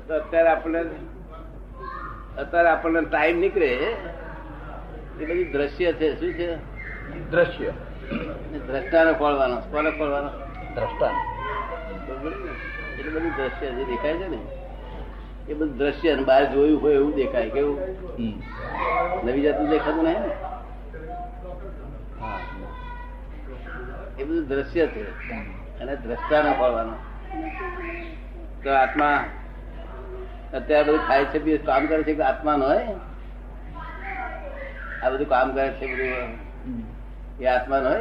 તો અત્યારે આપણને અત્યારે આપણને ટાઈમ નીકળે એ બધું દ્રશ્ય છે. શું છે? દ્રશ્ય. દ્રષ્ટાને ખોલવાનો કોને ખોલવાનો દ્રષ્ટા? એટલે બધું દ્રશ્ય જે દેખાય છે ને એ બધું દ્રશ્ય ને બહાર જોયું હોય એવું દેખાય. કેવું? નવી જાતનું દેખાતું નહીં ને? એ બધું દ્રશ્ય છે. અને દ્રષ્ટાને ખોલવાનો તો આત્મા અત્યારે બધું ખાય છે બી કામ કરે છે કે આત્મા નો આ બધું કામ કરે છે બધું એ આત્મા નો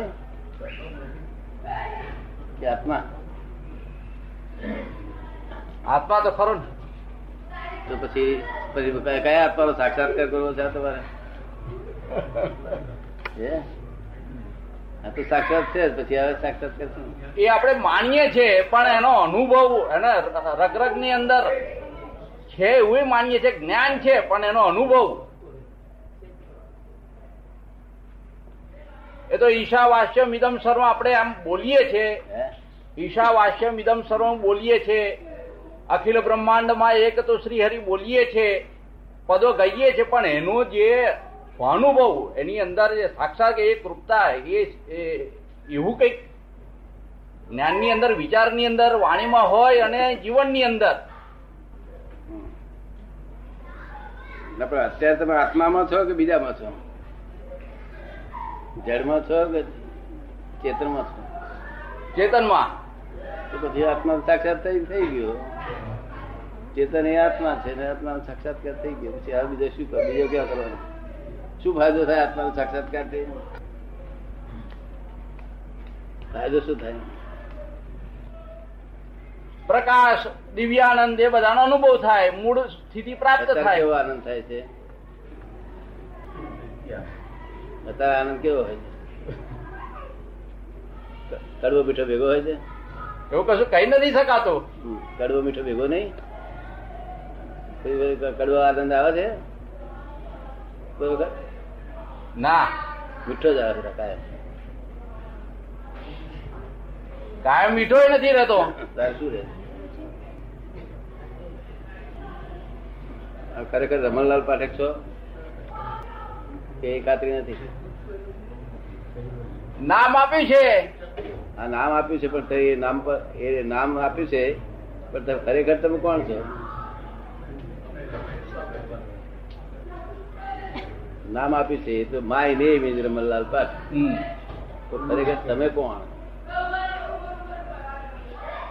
કે આત્મા. આત્મા તો ખરો તો પછી પછી કયા આત્માનો સાક્ષાત્કાર કરવો છે તમારે? હે? આ તો સાક્ષાત છે પછી હવે સાક્ષાત? એ આપણે માનીએ છીએ પણ એનો અનુભવ એને રગરગની અંદર છે એવું માનીએ છીએ જ્ઞાન છે પણ એનો અનુભવ. એ તો ઈશાવાસ્યમ ઇદમ સર્વ આપણે આમ બોલીએ છીએ? ઈશાવાસ્યમ ઇદમ સર્વ બોલીએ છીએ. અખિલ બ્રહ્માંડમાં એક તો શ્રી હરિ બોલીએ છીએ. પદો ગઈએ છીએ પણ એનો જે અનુભવ એની અંદર જે સાક્ષાત એ કૃપતા એ એ- એવું કંઈક જ્ઞાનની અંદર વિચારની અંદર વાણીમાં હોય અને જીવનની અંદર. ના પણ અત્યારે તમે આત્મામાં છો કે બીજામાં છો? જડમાં છો કે ચેતનમાં છો? ચેતનમાં. તો પછી આત્મા સાક્ષાત થઈ ગયો. ચેતન એ આત્મા છે ને આત્મા સાક્ષાત્કાર થઈ ગયો. પછી આ બીજો શું બીજો ક્યાં કરવાનો? શું ફાયદો થાય આત્માનો સાક્ષાત્કાર થઈ ફાયદો શું થાય? પ્રકાશ દિવ્યાનંદ એ બધાનો અનુભવ થાય. મૂળ સ્થિતિ પ્રાપ્ત થાય. કેવો આનંદ થાય છે? અત્યારે આનંદ કેવો હોય છે? કડવો મીઠો ભેગો હોય છે? એવું કશું કઈ નથી શકાતો. કડવો મીઠો ભેગો નહીં. કડવો આનંદ આવે છે? બરોબર ના. મીઠો જ આવે છે કાયમ. કાયમ મીઠો નથી રહેતો. શું રહે આ ખરેખર રમણલાલ પાઠક છો? કે એ ખાતરી નથી? નામ આપ્યું છે. આ નામ આપ્યું છે પણ એ નામ પર એ નામ આપ્યું છે પણ ખરેખર તમે કોણ છો? નામ આપ્યું છે તો my name is Ramanlal Pathak. તો ખરેખર તમે કોણ?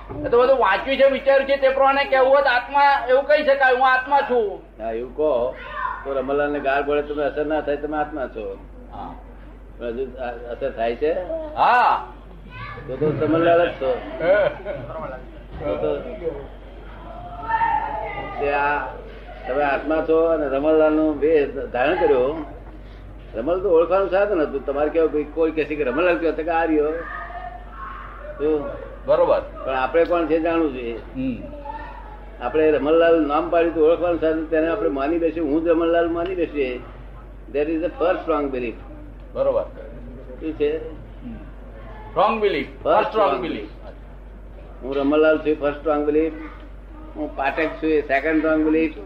એ તો બધું વાંચ્યું છે વિચાર્યું છે તે પ્રમાણે કેવું હોત આત્મા એવું કહી શકાય હું આત્મા છું. હા એવું કહો. તો રમલાલ ને ગાળ પડે તમે અસર ના થાય તમે આત્મા છો. હજુ અસર થાય છે? હા. તો તો રમલાલ જ છો. તમે આત્મા છો અને રમણલાલનું બે ધારણ કર્યો. રમલ તો ઓળખવાનું સાધન હતું. તમારે કેવું કોઈ- છે કે રમણલાલ કયો તો આ રહ્યો તો બરોબર. પણ આપણે કોણ છે જાણવું જોઈએ? હમ. આપણે રમણલાલ નામ પાડ્યું તો ઓળખવાનું સાધન તેને આપણે માની બેસીએ. હું જ રમણલાલ માની બેસીએ. That is the first strong belief બરોબર. શું છે? Strong belief first strong belief હું રમણલાલ છું ફર્સ્ટ સ્ટ્રોંગ બિલીફ હું પાઠક છું એ સેકન્ડ સ્ટ્રોંગ બિલીફ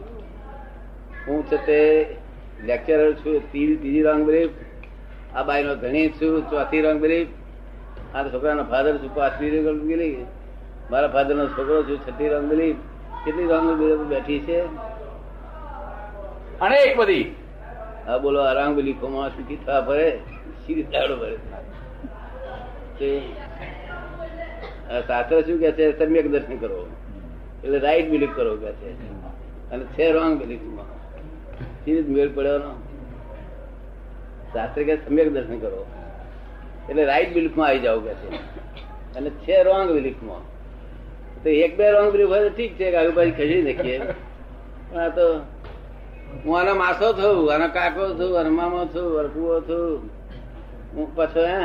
હું છે તે લેક્ચરર છું ત્રીજી ત્રીજી રોંગ બિલીફ આ બાઈનો ધણી છું ચોથી રોંગ બિલીફ આ છોકરાના ફાધર છું રોંગ બિલીફ મારા ફાધરનો છોકરો છું છઠ્ઠી રોંગ કેટલી રોંગ બેઠી છે? અને એક બધી. હા બોલો આ રોંગ બિલીફોમાં સુખી થવા ભરે? સીધી દાડો ભરે? શાસ્ત્ર શું કે છે? સમ્યક દર્શન કરો. એટલે રાઈટ બિલીફ કરો કે છે. અને છે રોંગ બિલીફમાં સીધી મેળ પડ્યો શાસ્ત્ર કે સમ્યક દર્શન કરો. એટલે રાઈટ બિલીફમાં આવી જાવ કે છે. અને છે રોંગ બિલીફમાં તો એક બે રોંગ બિલીફ હોય તો ઠીક છે કે આજુબાજુ ખસી નાખીએ. પણ આ તો હું આનો માસો છું, આનો કાકો છું, આનો મામો છું વરકુઓ છું. હું પાછો, હે,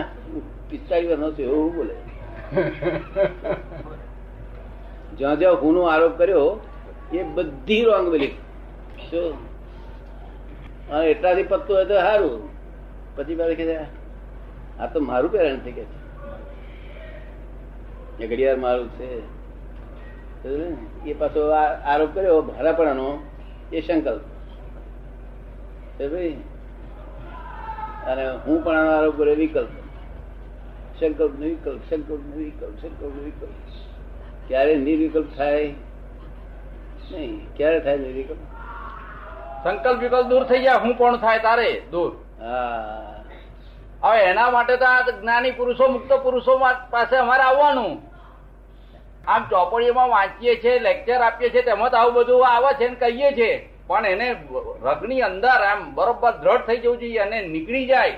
પિસ્તાળીસ વર્ષનો છું, એવું બોલે. જ્યાં જ્યાં હું આરોપ કર્યો, એ બધી રોંગ બિલીફ શું? એટલાથી પત્તું હોય તો સારું. પછી પાછું કે આ તો મારું પેરણ થઈ કે છે. ઘડિયાળ મારું છે. એ પાછો આરોપ કર્યો ભારાપણાનો એ સંકલ્પ. ભાઈ? અને હું પણ આરોપ કર્યો વિકલ્પ. સંકલ્પ નો વિકલ્પ સંકલ્પ નો વિકલ્પ સંકલ્પ નો વિકલ્પ. ક્યારે નિર્વિકલ્પ થાય? નહીં ક્યારે થાય નિર્વિકલ્પ? સંકલ્પ વિકલ્પ દૂર થઈ જાય હું પણ થાય તારે? દૂર. હા. હવે એના માટે તો આ જ્ઞાની પુરુષો, મુક્ત પુરુષો પાસે અમારે આવવાનું. આમ ચોપડીઓમાં વાંચીએ છીએ લેક્ચર આપીએ છીએ, તેમાં તો આવું બધું આવે છે ને કહીએ છીએ. પણ એને રગની અંદર આમ બરોબર દ્રઢ થઈ જવું જોઈએ અને નીકળી જાય.